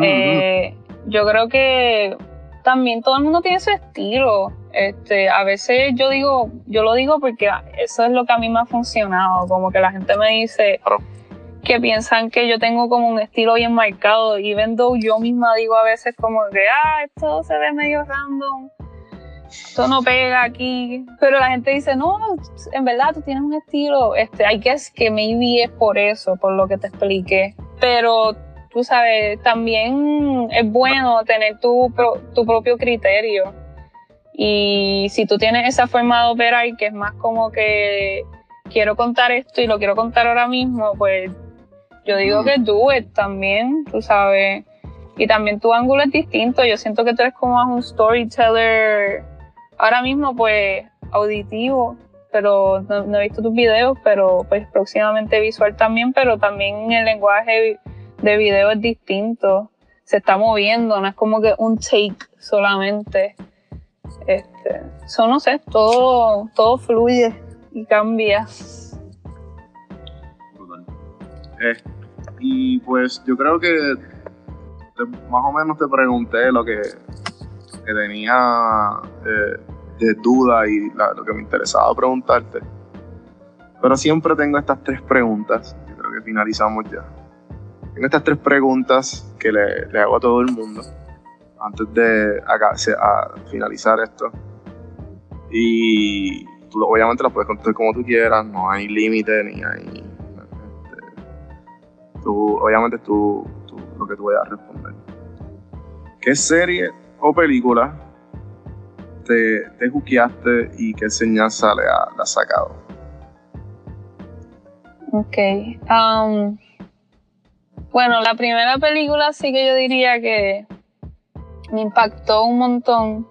Eh, yo creo que también todo el mundo tiene su estilo. Este, a veces yo digo, yo lo digo porque eso es lo que a mí me ha funcionado, como que la gente me dice que piensan que yo tengo como un estilo bien marcado, even though yo misma digo a veces como que, ah, esto se ve medio random esto no pega aquí. Pero la gente dice, no, en verdad tú tienes un estilo. Este, I guess que maybe es por eso, por lo que te expliqué. Pero tú sabes, también es bueno tener tu, tu propio criterio. Y si tú tienes esa forma de operar que es más como que quiero contar esto y lo quiero contar ahora mismo, pues yo digo que do it también, tú sabes. Y también tu ángulo es distinto. Yo siento que tú eres como un storyteller ahora mismo pues auditivo, pero no, he visto tus videos, pero pues próximamente visual también, pero también el lenguaje de video es distinto, se está moviendo, no es como que un take solamente. Este, no sé, todo, todo fluye y cambia. Eh, y pues yo creo que te- más o menos te pregunté lo que, que tenía eh, de duda y la- lo que me interesaba preguntarte. Pero siempre tengo estas tres preguntas. Creo que finalizamos ya. Tengo estas tres preguntas que le, le hago a todo el mundo antes de acá- a finalizar esto. Y tú obviamente las puedes contestar como tú quieras, no hay límite ni hay. este, tú, obviamente tú, tú- lo que tú vayas a responder. ¿Qué serie o película te, te juqueaste y qué enseñanza le, ha- le has sacado? Ok. um, bueno, la primera película sí que yo diría que me impactó un montón.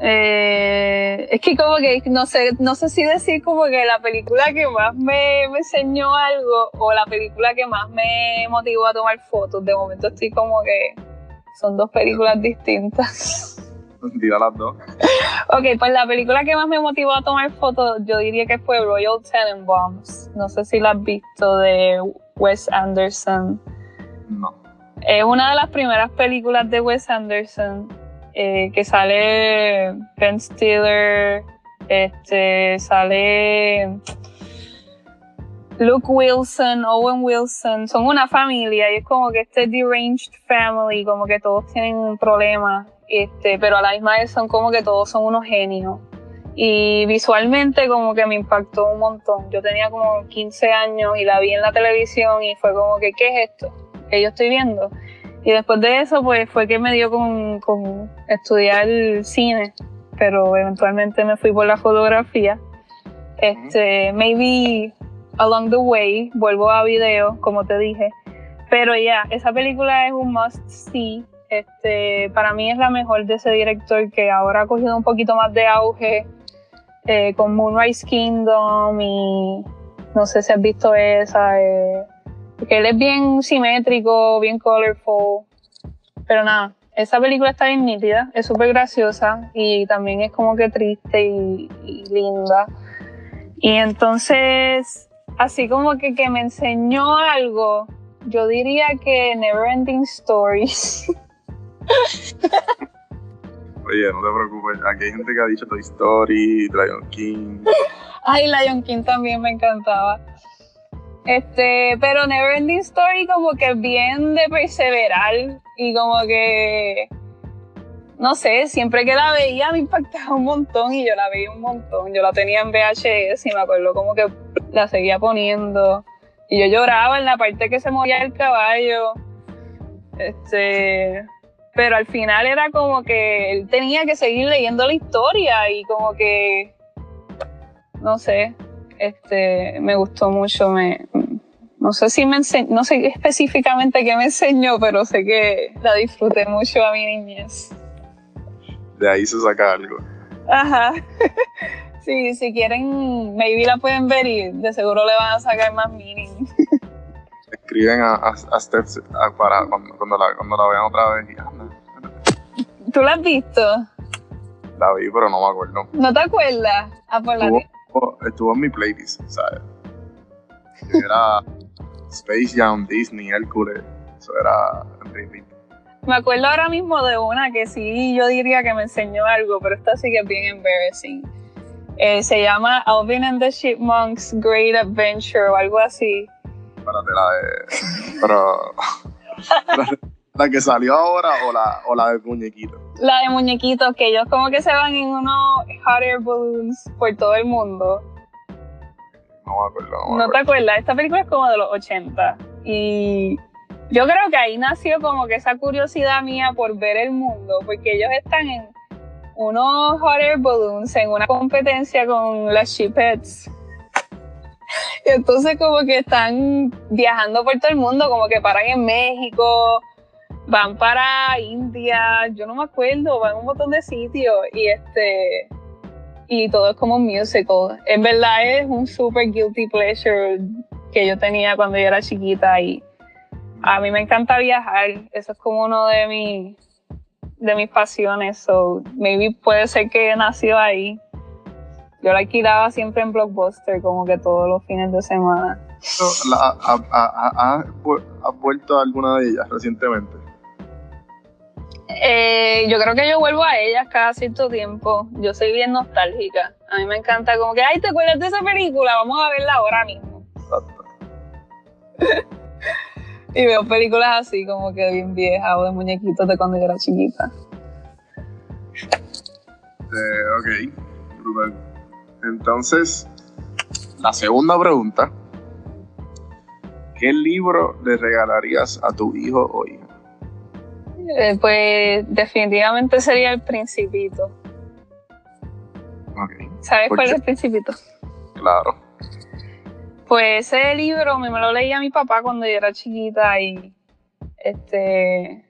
Eh, es que como que no sé, no sé si decir como que la película que más me, me enseñó algo o la película que más me motivó a tomar fotos. De momento estoy como que son dos películas distintas. (laughs) Tira las dos. Ok, pues la película que más me motivó a tomar fotos, yo diría que fue Royal Tenenbaums. No sé si la has visto de Wes Anderson. No. Es una de las primeras películas de Wes Anderson eh, que sale Ben Stiller, este, sale Luke Wilson, Owen Wilson, son una familia y es como que este deranged family, como que todos tienen un problema, este, pero a la misma vez son como que todos son unos genios. Y visualmente como que me impactó un montón. Yo tenía como 15 años y la vi en la televisión y fue como que, ¿qué es esto? que yo estoy viendo? Y después de eso, pues fue que me dio con, con estudiar cine, pero eventualmente me fui por la fotografía. Este, maybe along the way, vuelvo a video, como te dije. Pero ya, esa película es un must see. Este, para mí es la mejor de ese director que ahora ha cogido un poquito más de auge eh, con Moonrise Kingdom y no sé si has visto esa. eh, porque él es bien simétrico, bien colorful. Pero nada, esa película está bien nítida, es súper graciosa y también es como que triste y, y linda. Y entonces, así como que, que me enseñó algo, yo diría que Neverending Stories. (laughs) Oye, no te preocupes. Aquí hay gente que ha dicho Toy Story, Lion King. Ay, Lion King también me encantaba. Este, pero Neverending Story como que bien de perseverar y como que no sé, siempre que la veía me impactaba un montón y yo la veía un montón. Yo la tenía en VHS y me acuerdo como que la seguía poniendo y yo lloraba en la parte que se movía el caballo. Este, pero al final era como que él tenía que seguir leyendo la historia y como que no sé, este, me gustó mucho, me, no sé si me enseñó, no sé específicamente qué me enseñó, pero sé que la disfruté mucho a mi niñez. De ahí se saca algo. Ajá. (laughs) Sí, si quieren, maybe la pueden ver y de seguro le van a sacar más meaning. Escriben a, a, a Steph a- para cuando, cuando la, cuando la vean otra vez y anda. ¿Tú la has visto? La vi, pero no me acuerdo. ¿No te acuerdas? Ah, pues la Estuvo, estuvo en mi playlist, ¿sabes? Era Space Jam, Disney, Hércules. Eso era en. Me acuerdo ahora mismo de una que sí, yo diría que me enseñó algo, pero esta sí que es bien embarrassing. Eh, se llama Alvin and the Chipmunks Great Adventure o algo así. Espérate, la de. Pero. (laughs) la, que salió ahora o la, o la de muñequito. La de muñequitos, que ellos como que se van en unos hot air balloons por todo el mundo. No me acuerdo. No, me ¿No te acuerdas? Esta película es como de los 80. Y yo creo que ahí nació como que esa curiosidad mía por ver el mundo, porque ellos están en unos hot air balloons en una competencia con las Sheepettes. Y entonces como que están viajando por todo el mundo, como que paran en México, van para India, yo no me acuerdo, van a un montón de sitios y este y todo es como un musical. En verdad es un super guilty pleasure que yo tenía cuando yo era chiquita y a mí me encanta viajar, eso es como uno de mis de mis pasiones, so maybe puede ser que nació ahí. Yo la alquilaba siempre en Blockbuster, como que todos los fines de semana. La- ha- ha- ha- ¿Has vuelto a alguna de ellas recientemente? Eh, yo creo que yo vuelvo a ellas cada cierto tiempo. Yo soy bien nostálgica. A mí me encanta como que, ay, ¿te acuerdas de esa película? Vamos a verla ahora mismo. (laughs) y veo películas así como que bien viejas o de muñequitos de cuando yo era chiquita. Eh, ok, brutal. Entonces, la segunda pregunta. ¿Qué libro le regalarías a tu hijo o hija? Eh, pues definitivamente sería El Principito. Ok, ¿Sabes ¿Por cuál qué? es El Principito? claro. Pues ese libro me lo leía mi papá cuando yo era chiquita y este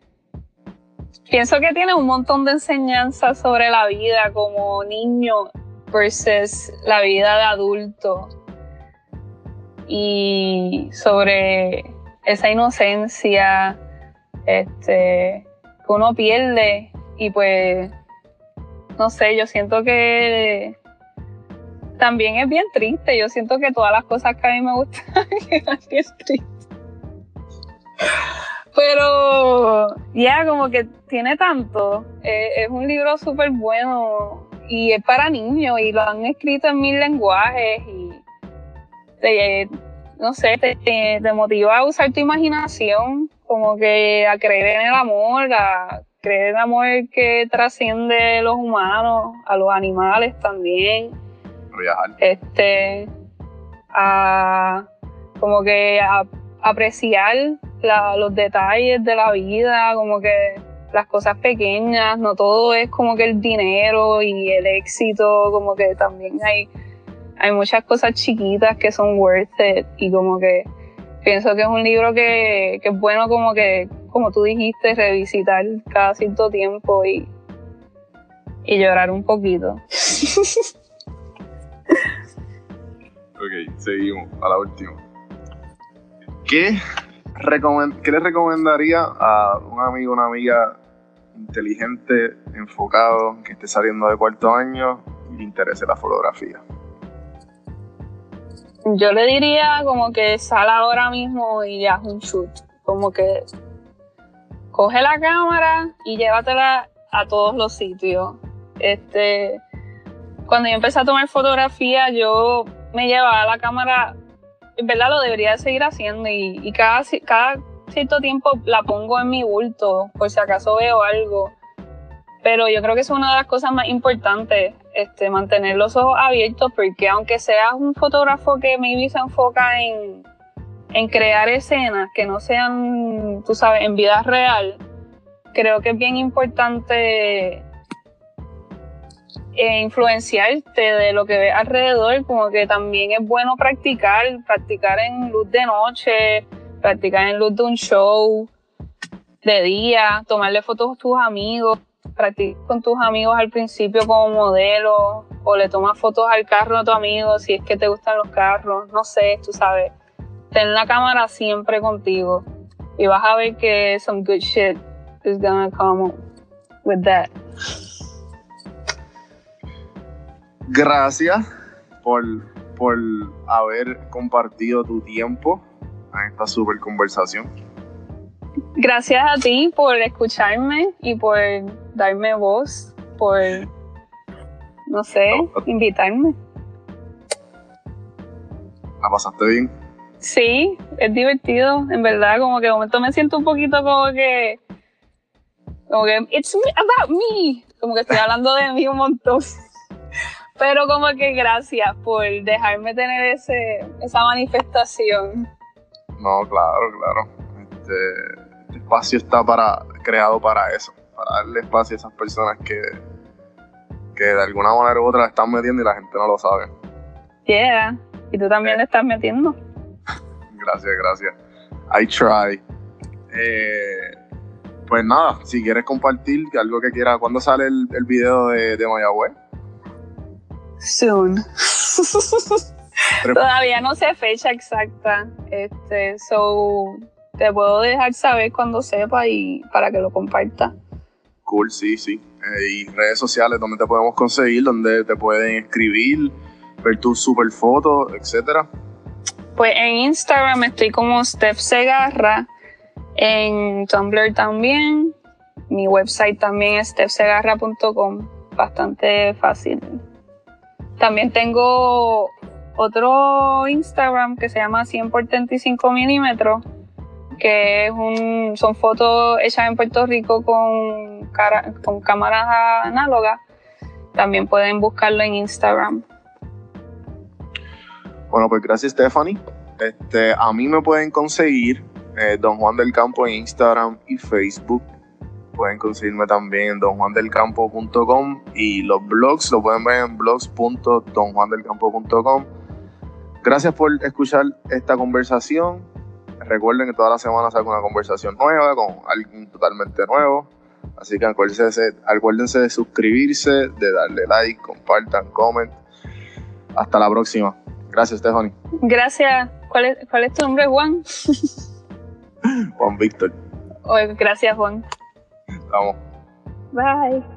pienso que tiene un montón de enseñanzas sobre la vida como niño versus la vida de adulto y sobre esa inocencia este que uno pierde y pues no sé, yo siento que también es bien triste. Yo siento que todas las cosas que a mí me gustan (laughs) eran bien tristes. Pero ya, como que tiene tanto. Eh, es un libro súper bueno y es para niños y lo han escrito en mil lenguajes te- no sé, te, te- motiva a usar tu imaginación, como que a creer en el amor, a creer en el amor que trasciende los humanos, a los animales también Viajar. este a como que a, apreciar la- los detalles de la vida, como que las cosas pequeñas, no todo es como que el dinero y el éxito, como que también hay, hay muchas cosas chiquitas que son worth it y como que pienso que es un libro que, es bueno como que, como tú dijiste, revisitar cada cierto tiempo y, llorar un poquito. (laughs) Ok, seguimos a la última. ¿Qué, qué le recomendaría a un amigo una amiga inteligente, enfocado, que esté saliendo de cuarto año y le interese la fotografía? Yo le diría como que sal ahora mismo y haz un shoot. Como que coge la cámara y llévatela a todos los sitios. Este, cuando yo empecé a tomar fotografía, yo me llevaba la cámara, en verdad lo debería de seguir haciendo y, cada, cada cierto tiempo la pongo en mi bulto por si acaso veo algo. Pero yo creo que es una de las cosas más importantes, este, mantener los ojos abiertos, porque aunque seas un fotógrafo que maybe se enfoca en, en crear escenas que no sean, tú sabes, en vida real, creo que es bien importante eh, influenciarte de lo que ves alrededor, como que también es bueno practicar, practicar en luz de noche, practicar en luz de un show, de día, tomarle fotos a tus amigos, practicar con tus amigos al principio como modelo, o le tomas fotos al carro a tu amigo si es que te gustan los carros, no sé, tú sabes. Ten la cámara siempre contigo y vas a ver que some good shit is gonna come with that. Gracias por, por haber compartido tu tiempo en esta super conversación. Gracias a ti por escucharme y por darme voz, por, no sé, invitarme. ¿La pasaste bien? Sí, es divertido, en verdad, como que de momento me siento un poquito como que, como que, it's me- about me, como que estoy hablando de mí un montón. (laughs) Pero como que gracias por dejarme tener ese, esa manifestación. No, claro, claro. Este, este espacio está para, creado para eso, para darle espacio a esas personas que, que de alguna manera u otra la están metiendo y la gente no lo sabe. Yeah, y tú también le estás metiendo. (laughs) Gracias, gracias. I try. Eh, pues nada, si quieres compartir algo que quieras, ¿cuándo sale el, el video de, de Mayagüez? Soon. (laughs) Todavía no sé fecha exacta, este, so te puedo dejar saber cuando sepa y para que lo comparta. Cool, sí, sí. Eh, y redes sociales donde te podemos conseguir, donde te pueden escribir, ver tus super fotos, etcétera. Pues en Instagram estoy como Steph Segarra, en Tumblr también, mi website también es stephsegarra.com, bastante fácil. También tengo otro Instagram que se llama 100 por 35 milímetros, que son fotos hechas en Puerto Rico con, con cámaras análogas. También pueden buscarlo en Instagram. Bueno, pues gracias Stephanie. Este, a mí me pueden conseguir eh, Don Juan del Campo en Instagram y Facebook. Pueden conseguirme también en donjuandelcampo.com y los blogs lo pueden ver en blogs.donjuandelcampo.com. Gracias por escuchar esta conversación. Recuerden que toda la semana salgo una conversación nueva con alguien totalmente nuevo. Así que acuérdense, acuérdense de suscribirse, de darle like, compartan, comment. Hasta la próxima. Gracias, Stephanie. Gracias. ¿Cuál es, cuál es tu nombre, Juan? (laughs) Juan Víctor. gracias, Juan. Vamos. Bye.